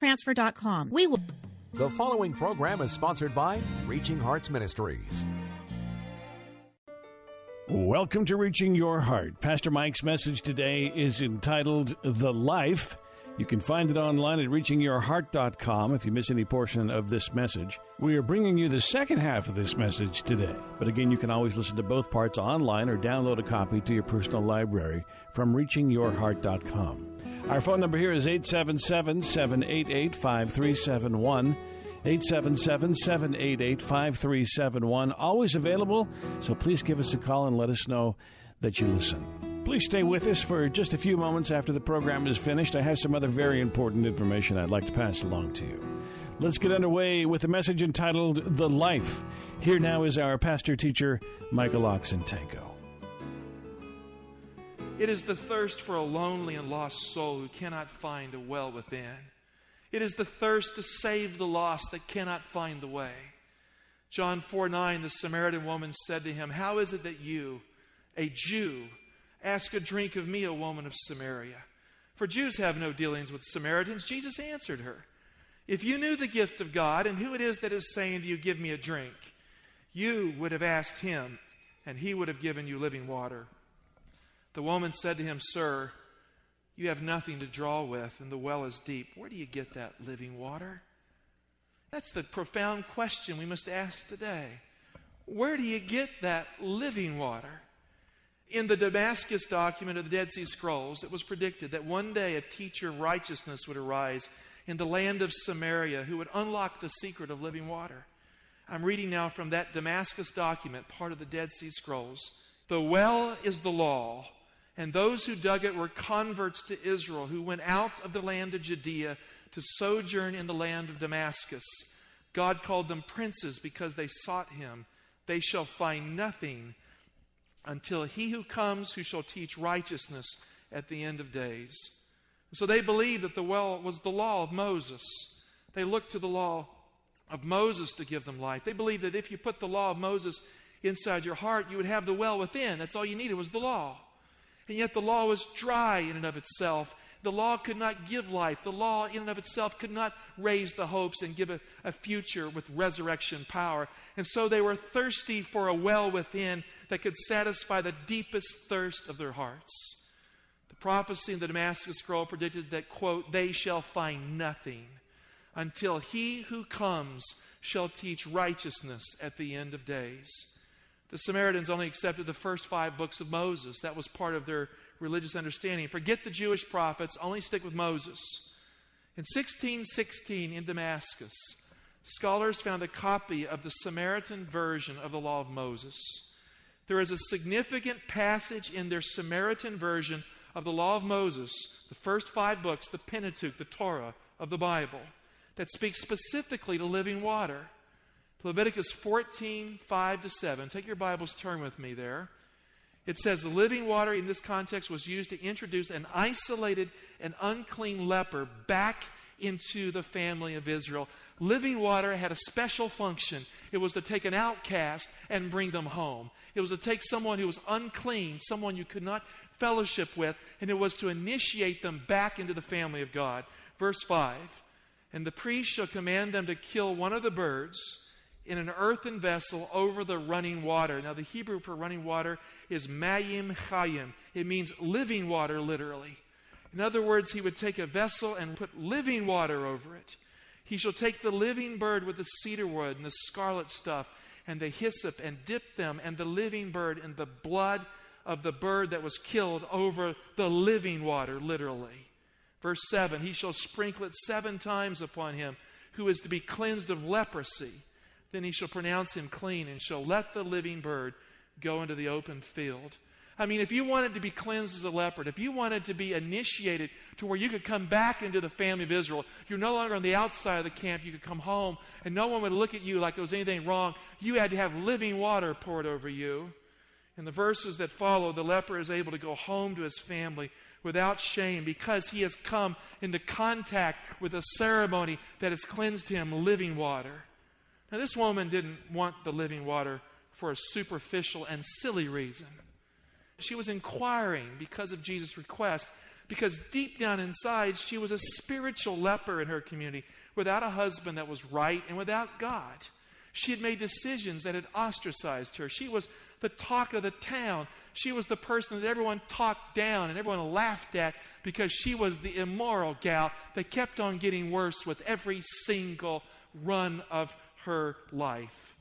Transfer.com. We will. The following program is sponsored by Reaching Hearts Ministries. Welcome to Reaching Your Heart. Pastor Mike's message today is entitled The Life. You can find it online at reachingyourheart.com if you miss any portion of this message. We are bringing you the second half of this message today. But again, you can always listen to both parts online or download a copy to your personal library from reachingyourheart.com. Our phone number here is 877 788 5371. 877 788 5371. Always available, so please give us a call and let us know that you listen. Please stay with us for just a few moments after the program is finished. I have some other very important information I'd like to pass along to you. Let's get underway with a message entitled The Life. Here now is our pastor teacher, Michael Oxentenko. It is the thirst for a lonely and lost soul who cannot find a well within. It is the thirst to save the lost that cannot find the way. John 4 9, the Samaritan woman said to him, How is it that you, a Jew, ask a drink of me, a woman of Samaria? For Jews have no dealings with Samaritans. Jesus answered her, If you knew the gift of God and who it is that is saying to you, Give me a drink, you would have asked him, and he would have given you living water. The woman said to him, Sir, you have nothing to draw with, and the well is deep. Where do you get that living water? That's the profound question we must ask today. Where do you get that living water? In the Damascus document of the Dead Sea Scrolls, it was predicted that one day a teacher of righteousness would arise in the land of Samaria who would unlock the secret of living water. I'm reading now from that Damascus document, part of the Dead Sea Scrolls. The well is the law and those who dug it were converts to Israel who went out of the land of Judea to sojourn in the land of Damascus. God called them princes because they sought him. They shall find nothing until he who comes who shall teach righteousness at the end of days. So they believed that the well was the law of Moses. They looked to the law of Moses to give them life. They believed that if you put the law of Moses inside your heart, you would have the well within. That's all you needed was the law. And yet the law was dry in and of itself. The law could not give life. The law in and of itself could not raise the hopes and give a, a, future with resurrection power. And so they were thirsty for a well within that could satisfy the deepest thirst of their hearts. The prophecy in the Damascus scroll predicted that, quote, they shall find nothing until he who comes shall teach righteousness at the end of days. The Samaritans only accepted the first five books of Moses. That was part of their religious understanding. Forget the Jewish prophets, only stick with Moses. In 1616 in Damascus, scholars found a copy of the Samaritan version of the Law of Moses. There is a significant passage in their Samaritan version of the Law of Moses, the first five books, the Pentateuch, the Torah of the Bible, that speaks specifically to living water. Leviticus 14, 5 to 7. Take your Bibles, turn with me there. It says the living water in this context was used to introduce an isolated and unclean leper back into the family of Israel. Living water had a special function. It was to take an outcast and bring them home. It was to take someone who was unclean, someone you could not fellowship with, and it was to initiate them back into the family of God. Verse 5 And the priest shall command them to kill one of the birds in an earthen vessel over the running water. Now, the Hebrew for running water is mayim chayim. It means living water, literally. In other words, he would take a vessel and put living water over it. He shall take the living bird with the cedar wood and the scarlet stuff and the hyssop and dip them and the living bird in the blood of the bird that was killed over the living water, literally. Verse 7 He shall sprinkle it seven times upon him who is to be cleansed of leprosy then he shall pronounce him clean and shall let the living bird go into the open field. I mean, if you wanted to be cleansed as a leopard, if you wanted to be initiated to where you could come back into the family of Israel, you're no longer on the outside of the camp, you could come home, and no one would look at you like there was anything wrong. You had to have living water poured over you. In the verses that follow, the leper is able to go home to his family without shame because he has come into contact with a ceremony that has cleansed him living water. Now, this woman didn't want the living water for a superficial and silly reason. She was inquiring because of Jesus' request, because deep down inside, she was a spiritual leper in her community without a husband that was right and without God. She had made decisions that had ostracized her. She was the talk of the town. She was the person that everyone talked down and everyone laughed at because she was the immoral gal that kept on getting worse with every single run of her life.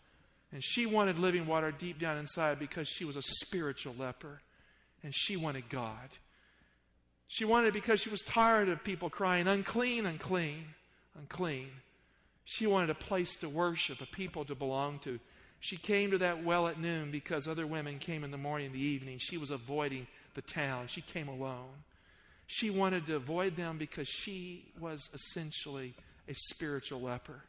And she wanted living water deep down inside because she was a spiritual leper and she wanted God. She wanted it because she was tired of people crying, unclean, unclean, unclean. She wanted a place to worship, a people to belong to. She came to that well at noon because other women came in the morning and the evening. She was avoiding the town. She came alone. She wanted to avoid them because she was essentially a spiritual leper.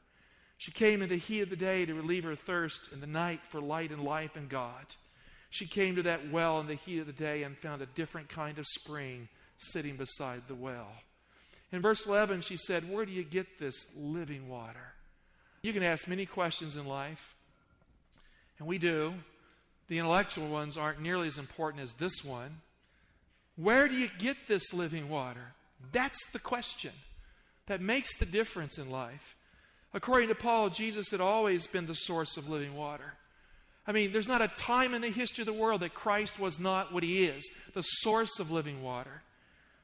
She came in the heat of the day to relieve her thirst, in the night for light and life and God. She came to that well in the heat of the day and found a different kind of spring sitting beside the well. In verse 11, she said, Where do you get this living water? You can ask many questions in life, and we do. The intellectual ones aren't nearly as important as this one. Where do you get this living water? That's the question that makes the difference in life. According to Paul, Jesus had always been the source of living water. I mean, there's not a time in the history of the world that Christ was not what he is, the source of living water.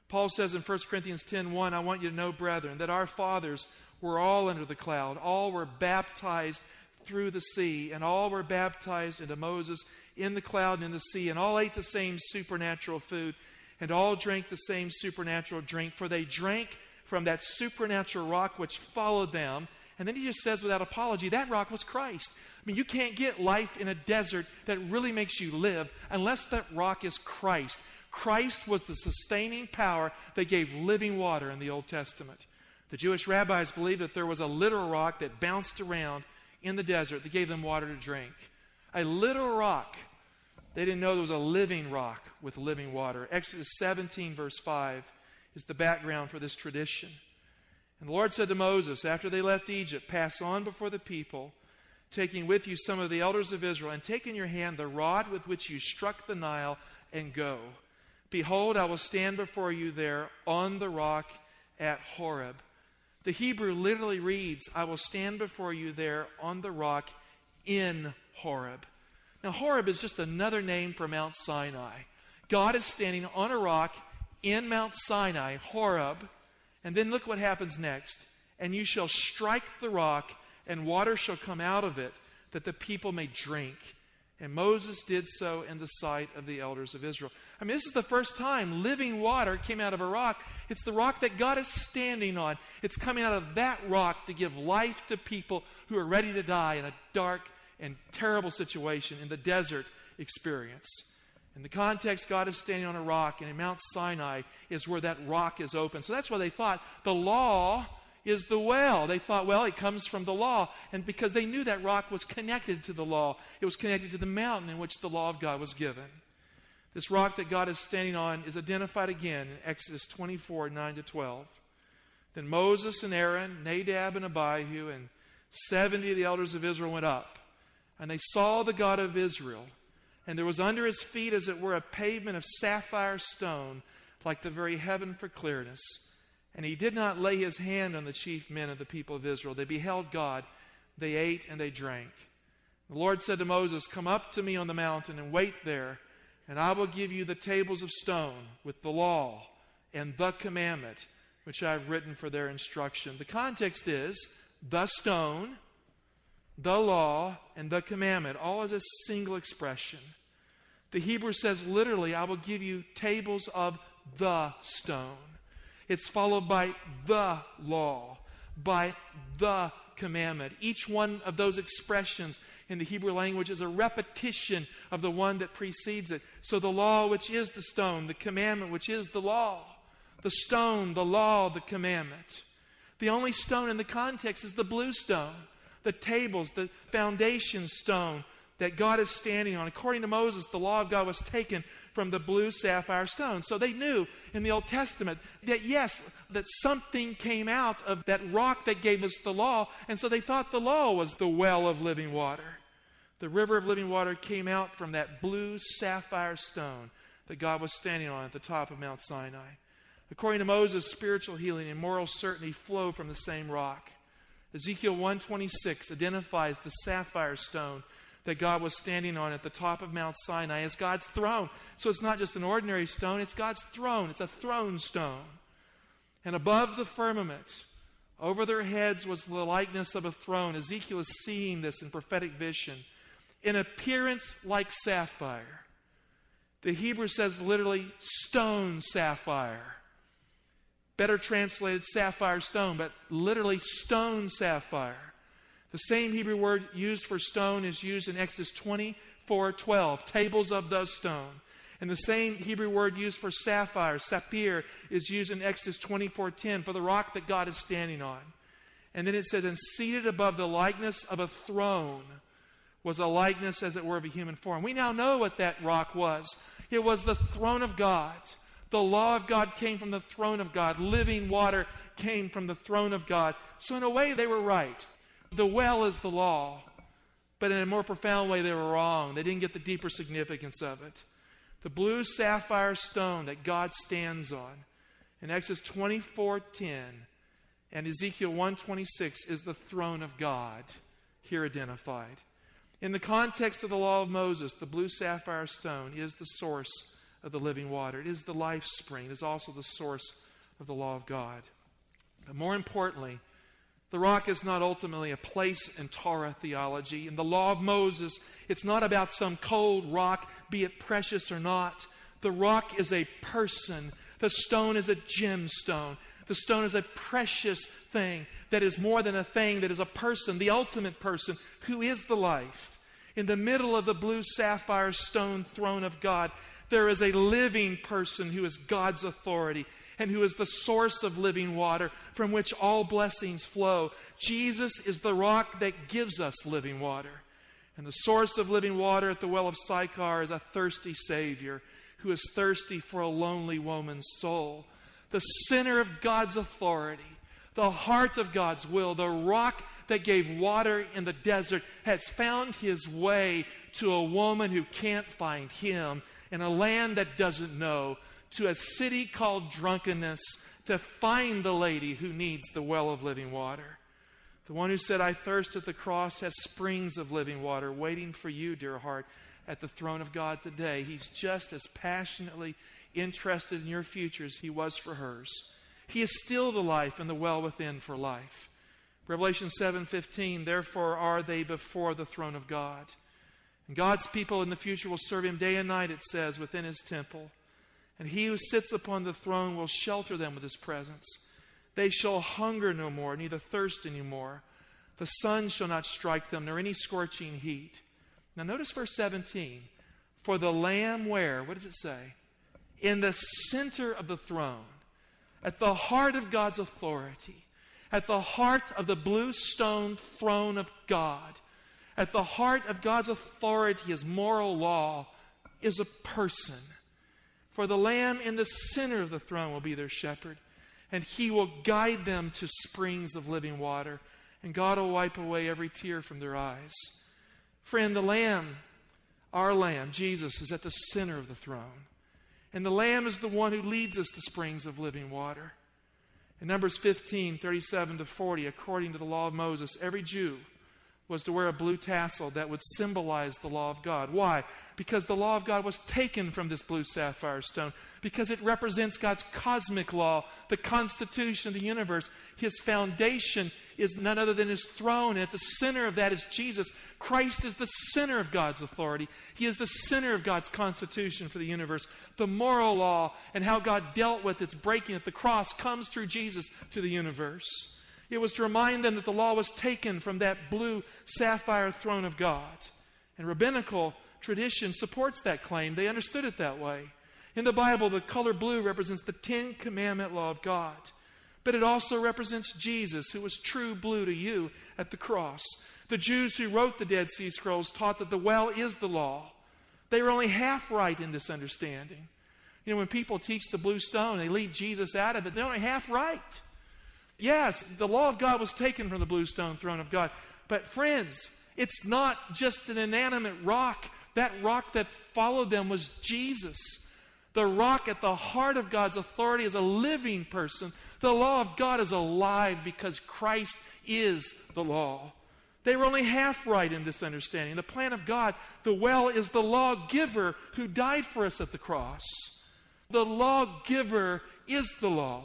Paul says in 1 Corinthians 10:1, I want you to know, brethren, that our fathers were all under the cloud, all were baptized through the sea, and all were baptized into Moses in the cloud and in the sea, and all ate the same supernatural food, and all drank the same supernatural drink, for they drank from that supernatural rock which followed them. And then he just says without apology, that rock was Christ. I mean, you can't get life in a desert that really makes you live unless that rock is Christ. Christ was the sustaining power that gave living water in the Old Testament. The Jewish rabbis believed that there was a literal rock that bounced around in the desert that gave them water to drink. A literal rock. They didn't know there was a living rock with living water. Exodus 17, verse 5, is the background for this tradition. And the Lord said to Moses, after they left Egypt, Pass on before the people, taking with you some of the elders of Israel, and take in your hand the rod with which you struck the Nile, and go. Behold, I will stand before you there on the rock at Horeb. The Hebrew literally reads, I will stand before you there on the rock in Horeb. Now, Horeb is just another name for Mount Sinai. God is standing on a rock in Mount Sinai, Horeb, and then look what happens next. And you shall strike the rock, and water shall come out of it, that the people may drink. And Moses did so in the sight of the elders of Israel. I mean, this is the first time living water came out of a rock. It's the rock that God is standing on. It's coming out of that rock to give life to people who are ready to die in a dark and terrible situation in the desert experience. In the context, God is standing on a rock, and in Mount Sinai is where that rock is open. So that's why they thought the law is the well. They thought, well, it comes from the law. And because they knew that rock was connected to the law, it was connected to the mountain in which the law of God was given. This rock that God is standing on is identified again in Exodus 24 9 to 12. Then Moses and Aaron, Nadab and Abihu, and 70 of the elders of Israel went up, and they saw the God of Israel. And there was under his feet, as it were, a pavement of sapphire stone, like the very heaven for clearness. And he did not lay his hand on the chief men of the people of Israel. They beheld God, they ate and they drank. The Lord said to Moses, Come up to me on the mountain and wait there, and I will give you the tables of stone with the law and the commandment which I have written for their instruction. The context is the stone, the law, and the commandment, all as a single expression. The Hebrew says literally, I will give you tables of the stone. It's followed by the law. by the commandment. Each one of those expressions in the Hebrew language is a repetition of the one that precedes it. So the law, which is the stone, the commandment, which is the law, the stone, the law, the commandment. The only stone in the context is the blue stone, the tables, the foundation stone that God is standing on. According to Moses, the law of God was taken from the blue sapphire stone. So they knew in the Old Testament that yes, that something came out of that rock that gave us the law, and so they thought the law was the well of living water. The river of living water came out from that blue sapphire stone that God was standing on at the top of Mount Sinai. According to Moses, spiritual healing and moral certainty flow from the same rock. Ezekiel 126 identifies the sapphire stone that God was standing on at the top of Mount Sinai as God's throne. So it's not just an ordinary stone, it's God's throne. It's a throne stone. And above the firmament, over their heads was the likeness of a throne. Ezekiel is seeing this in prophetic vision. In appearance like sapphire. The Hebrew says literally stone sapphire. Better translated sapphire stone, but literally stone sapphire. The same Hebrew word used for stone is used in Exodus 24 12, tables of the stone. And the same Hebrew word used for sapphire, sapphire, is used in Exodus 24 10 for the rock that God is standing on. And then it says, and seated above the likeness of a throne was a likeness, as it were, of a human form. We now know what that rock was. It was the throne of God. The law of God came from the throne of God. Living water came from the throne of God. So, in a way, they were right. The well is the law, but in a more profound way, they were wrong. They didn't get the deeper significance of it. The blue sapphire stone that God stands on in Exodus 24:10 and Ezekiel 126 is the throne of God here identified. In the context of the law of Moses, the blue sapphire stone is the source of the living water. It is the life spring. It is also the source of the law of God. But more importantly, the rock is not ultimately a place in Torah theology. In the law of Moses, it's not about some cold rock, be it precious or not. The rock is a person. The stone is a gemstone. The stone is a precious thing that is more than a thing, that is a person, the ultimate person, who is the life. In the middle of the blue sapphire stone throne of God, there is a living person who is God's authority and who is the source of living water from which all blessings flow. Jesus is the rock that gives us living water. And the source of living water at the well of Sychar is a thirsty Savior who is thirsty for a lonely woman's soul. The center of God's authority, the heart of God's will, the rock that gave water in the desert has found his way to a woman who can't find him in a land that doesn't know to a city called drunkenness to find the lady who needs the well of living water. The one who said, I thirst at the cross has springs of living water waiting for you, dear heart, at the throne of God today. He's just as passionately interested in your future as he was for hers. He is still the life and the well within for life. Revelation 7:15 Therefore are they before the throne of God. And God's people in the future will serve him day and night it says within his temple. And he who sits upon the throne will shelter them with his presence. They shall hunger no more, neither thirst any more. The sun shall not strike them, nor any scorching heat. Now, notice verse 17. For the Lamb, where? What does it say? In the center of the throne, at the heart of God's authority, at the heart of the blue stone throne of God, at the heart of God's authority, his moral law, is a person for the Lamb in the center of the throne will be their shepherd, and he will guide them to springs of living water, and God will wipe away every tear from their eyes. Friend, the Lamb, our Lamb, Jesus, is at the center of the throne. And the Lamb is the one who leads us to springs of living water. In Numbers 15, 37 to 40, according to the law of Moses, every Jew was to wear a blue tassel that would symbolize the law of God. Why? Because the law of God was taken from this blue sapphire stone, because it represents God's cosmic law, the constitution of the universe. His foundation is none other than His throne, and at the center of that is Jesus. Christ is the center of God's authority, He is the center of God's constitution for the universe. The moral law and how God dealt with its breaking at the cross comes through Jesus to the universe. It was to remind them that the law was taken from that blue sapphire throne of God. And rabbinical tradition supports that claim. They understood it that way. In the Bible, the color blue represents the Ten Commandment law of God. But it also represents Jesus, who was true blue to you at the cross. The Jews who wrote the Dead Sea Scrolls taught that the well is the law. They were only half right in this understanding. You know, when people teach the blue stone, they leave Jesus out of it, they're only half right. Yes, the law of God was taken from the blue stone throne of God. But, friends, it's not just an inanimate rock. That rock that followed them was Jesus. The rock at the heart of God's authority is a living person. The law of God is alive because Christ is the law. They were only half right in this understanding. The plan of God, the well is the lawgiver who died for us at the cross. The lawgiver is the law.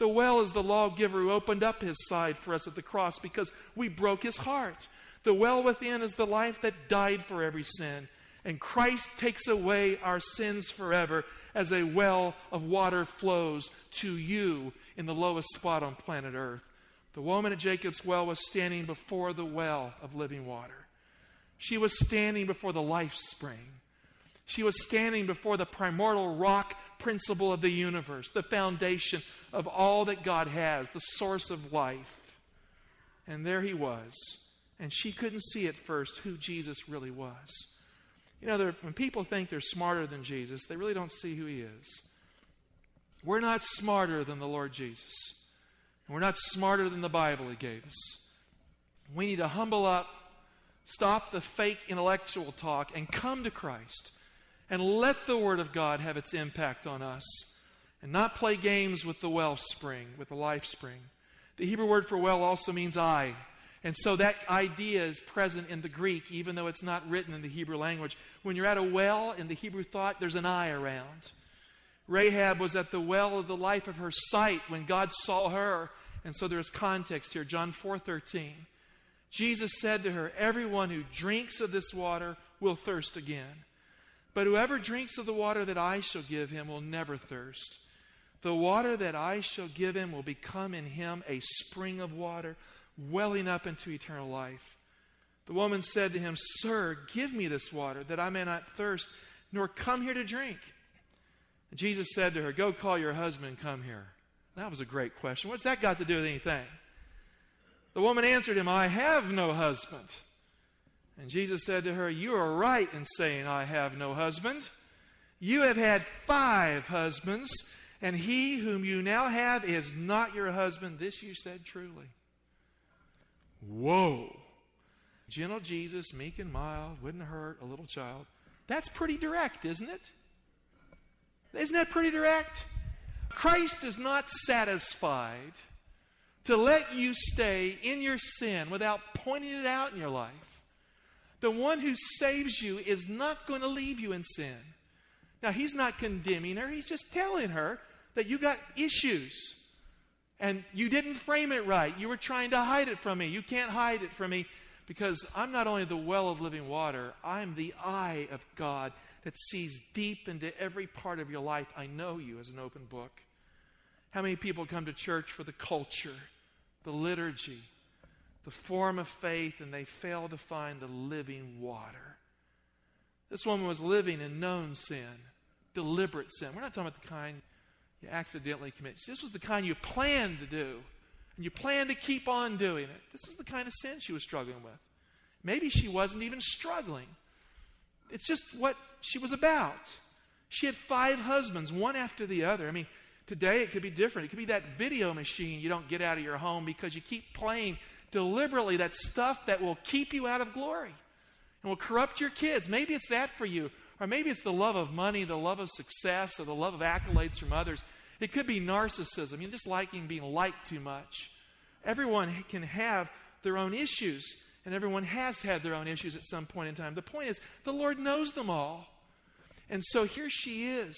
The well is the lawgiver who opened up his side for us at the cross because we broke his heart. The well within is the life that died for every sin. And Christ takes away our sins forever as a well of water flows to you in the lowest spot on planet Earth. The woman at Jacob's well was standing before the well of living water. She was standing before the life spring. She was standing before the primordial rock principle of the universe, the foundation of all that God has, the source of life. And there he was. And she couldn't see at first who Jesus really was. You know, when people think they're smarter than Jesus, they really don't see who he is. We're not smarter than the Lord Jesus. And we're not smarter than the Bible he gave us. We need to humble up, stop the fake intellectual talk, and come to Christ and let the Word of God have its impact on us and not play games with the well spring, with the life spring. The Hebrew word for well also means eye. And so that idea is present in the Greek, even though it's not written in the Hebrew language. When you're at a well in the Hebrew thought, there's an eye around. Rahab was at the well of the life of her sight when God saw her. And so there's context here. John 4:13. Jesus said to her, "Everyone who drinks of this water will thirst again. But whoever drinks of the water that I shall give him will never thirst. The water that I shall give him will become in him a spring of water welling up into eternal life. The woman said to him, Sir, give me this water that I may not thirst, nor come here to drink. And Jesus said to her, Go call your husband and come here. That was a great question. What's that got to do with anything? The woman answered him, I have no husband. And Jesus said to her, You are right in saying, I have no husband. You have had five husbands, and he whom you now have is not your husband. This you said truly. Whoa. Gentle Jesus, meek and mild, wouldn't hurt a little child. That's pretty direct, isn't it? Isn't that pretty direct? Christ is not satisfied to let you stay in your sin without pointing it out in your life. The one who saves you is not going to leave you in sin. Now, he's not condemning her, he's just telling her that you got issues. And you didn't frame it right. You were trying to hide it from me. You can't hide it from me because I'm not only the well of living water, I'm the eye of God that sees deep into every part of your life. I know you as an open book. How many people come to church for the culture, the liturgy, the form of faith, and they fail to find the living water? This woman was living in known sin, deliberate sin. We're not talking about the kind you accidentally commit. This was the kind you planned to do, and you planned to keep on doing it. This is the kind of sin she was struggling with. Maybe she wasn't even struggling. It's just what she was about. She had five husbands, one after the other. I mean, today it could be different. It could be that video machine you don't get out of your home because you keep playing deliberately that stuff that will keep you out of glory and will corrupt your kids. Maybe it's that for you. Or maybe it's the love of money, the love of success, or the love of accolades from others. It could be narcissism, you just liking being liked too much. Everyone can have their own issues, and everyone has had their own issues at some point in time. The point is, the Lord knows them all. And so here she is.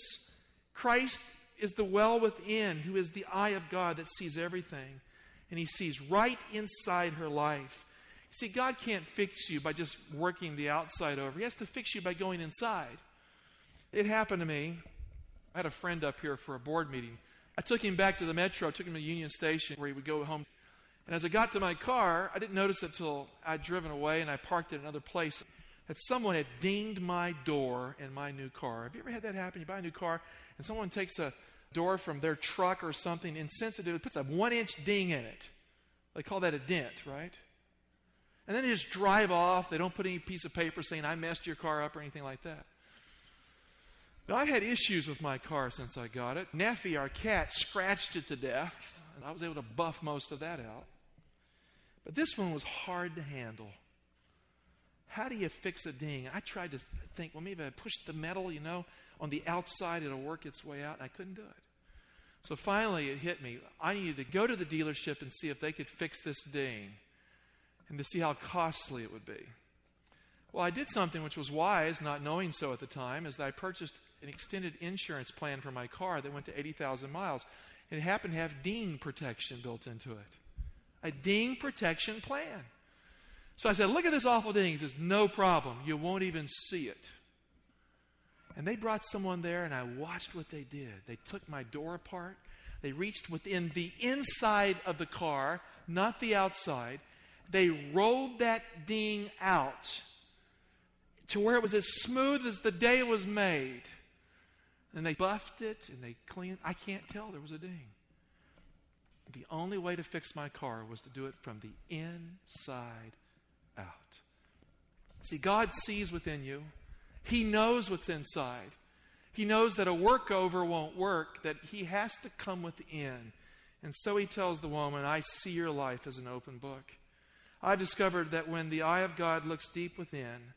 Christ is the well within, who is the eye of God that sees everything. And he sees right inside her life. See, God can't fix you by just working the outside over. He has to fix you by going inside. It happened to me. I had a friend up here for a board meeting. I took him back to the metro, I took him to Union Station where he would go home. And as I got to my car, I didn't notice it till I'd driven away and I parked in another place. That someone had dinged my door in my new car. Have you ever had that happen? You buy a new car and someone takes a door from their truck or something insensitive, it puts a one inch ding in it. They call that a dent, right? And then they just drive off. They don't put any piece of paper saying, I messed your car up or anything like that. Now, I've had issues with my car since I got it. Neffy, our cat, scratched it to death, and I was able to buff most of that out. But this one was hard to handle. How do you fix a ding? I tried to think, well, maybe I push the metal, you know, on the outside, it'll work its way out. I couldn't do it. So finally, it hit me. I needed to go to the dealership and see if they could fix this ding and to see how costly it would be. Well, I did something which was wise, not knowing so at the time, is that I purchased an extended insurance plan for my car that went to 80,000 miles. And it happened to have ding protection built into it. A ding protection plan. So I said, Look at this awful ding. He says, No problem. You won't even see it. And they brought someone there, and I watched what they did. They took my door apart. They reached within the inside of the car, not the outside. They rolled that ding out to where it was as smooth as the day it was made. And they buffed it and they cleaned. I can't tell there was a ding. The only way to fix my car was to do it from the inside out. See, God sees within you. He knows what's inside. He knows that a workover won't work, that He has to come within. And so He tells the woman, I see your life as an open book. I've discovered that when the eye of God looks deep within,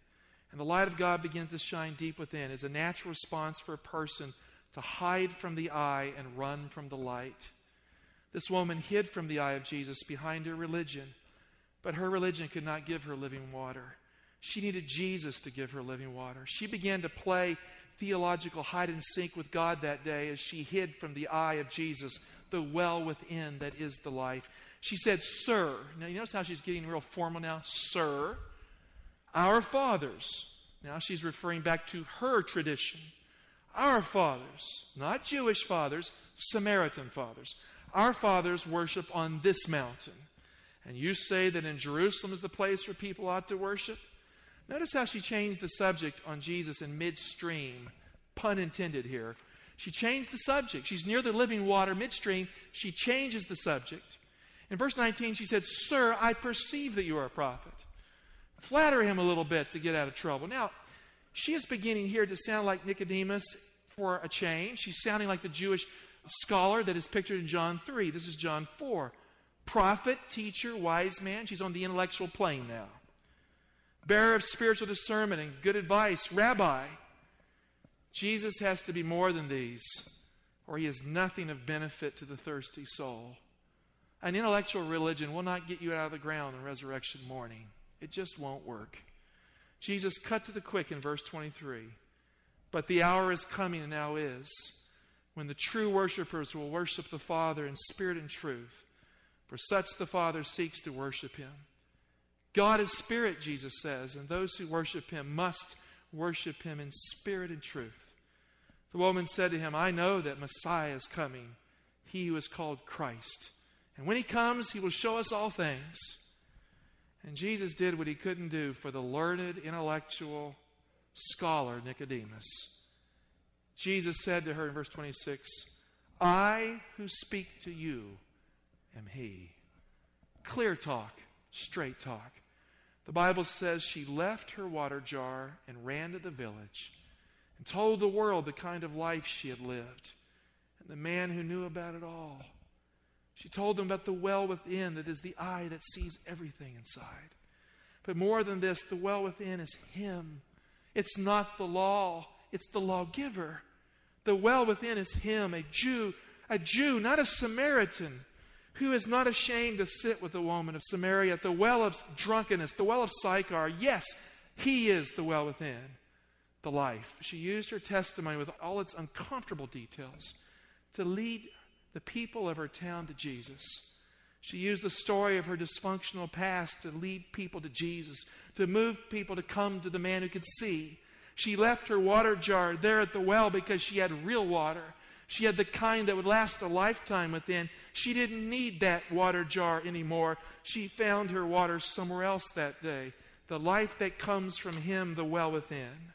and the light of God begins to shine deep within is a natural response for a person to hide from the eye and run from the light. This woman hid from the eye of Jesus behind her religion, but her religion could not give her living water. She needed Jesus to give her living water. She began to play theological hide and seek with God that day as she hid from the eye of Jesus, the well within that is the life. She said, Sir. Now, you notice how she's getting real formal now? Sir our fathers. Now she's referring back to her tradition. Our fathers, not Jewish fathers, Samaritan fathers. Our fathers worship on this mountain. And you say that in Jerusalem is the place where people ought to worship? Notice how she changed the subject on Jesus in midstream. Pun intended here. She changed the subject. She's near the living water midstream. She changes the subject. In verse 19, she said, Sir, I perceive that you are a prophet flatter him a little bit to get out of trouble. Now, she is beginning here to sound like Nicodemus for a change. She's sounding like the Jewish scholar that is pictured in John 3. This is John 4. Prophet, teacher, wise man. She's on the intellectual plane now. Bearer of spiritual discernment and good advice, rabbi. Jesus has to be more than these, or he is nothing of benefit to the thirsty soul. An intellectual religion will not get you out of the ground on resurrection morning. It just won't work. Jesus cut to the quick in verse 23. But the hour is coming and now is when the true worshipers will worship the Father in spirit and truth. For such the Father seeks to worship him. God is spirit, Jesus says, and those who worship him must worship him in spirit and truth. The woman said to him, I know that Messiah is coming, he who is called Christ. And when he comes, he will show us all things. And Jesus did what he couldn't do for the learned, intellectual scholar Nicodemus. Jesus said to her in verse 26, I who speak to you am he. Clear talk, straight talk. The Bible says she left her water jar and ran to the village and told the world the kind of life she had lived and the man who knew about it all. She told them about the well within that is the eye that sees everything inside. But more than this, the well within is Him. It's not the law, it's the lawgiver. The well within is Him, a Jew, a Jew, not a Samaritan, who is not ashamed to sit with the woman of Samaria at the well of drunkenness, the well of Sychar. Yes, He is the well within, the life. She used her testimony with all its uncomfortable details to lead the people of her town to Jesus. She used the story of her dysfunctional past to lead people to Jesus, to move people to come to the man who could see. She left her water jar there at the well because she had real water. She had the kind that would last a lifetime within. She didn't need that water jar anymore. She found her water somewhere else that day. The life that comes from Him, the well within.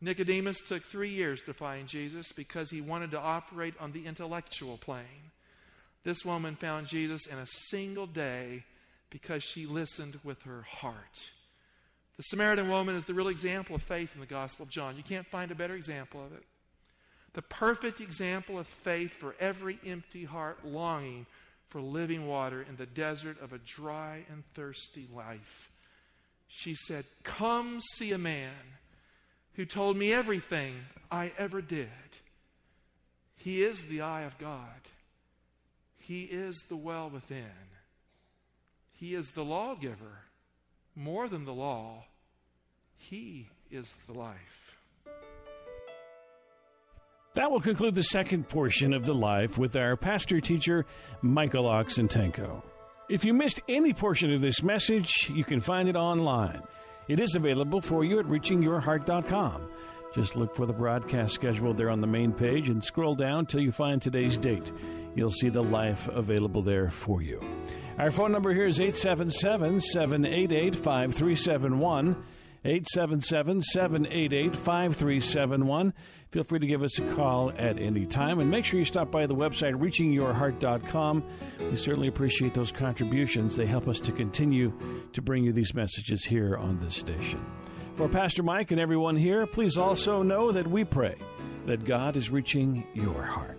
Nicodemus took three years to find Jesus because he wanted to operate on the intellectual plane. This woman found Jesus in a single day because she listened with her heart. The Samaritan woman is the real example of faith in the Gospel of John. You can't find a better example of it. The perfect example of faith for every empty heart longing for living water in the desert of a dry and thirsty life. She said, Come see a man who told me everything I ever did. He is the eye of God, He is the well within, He is the lawgiver. More than the law, He is the life. That will conclude the second portion of the life with our pastor teacher, Michael Oxentenko. If you missed any portion of this message, you can find it online. It is available for you at reachingyourheart.com. Just look for the broadcast schedule there on the main page and scroll down till you find today's date. You'll see the life available there for you. Our phone number here is 877 788 5371. 877 788 5371. Feel free to give us a call at any time and make sure you stop by the website reachingyourheart.com. We certainly appreciate those contributions. They help us to continue to bring you these messages here on this station. For Pastor Mike and everyone here, please also know that we pray that God is reaching your heart.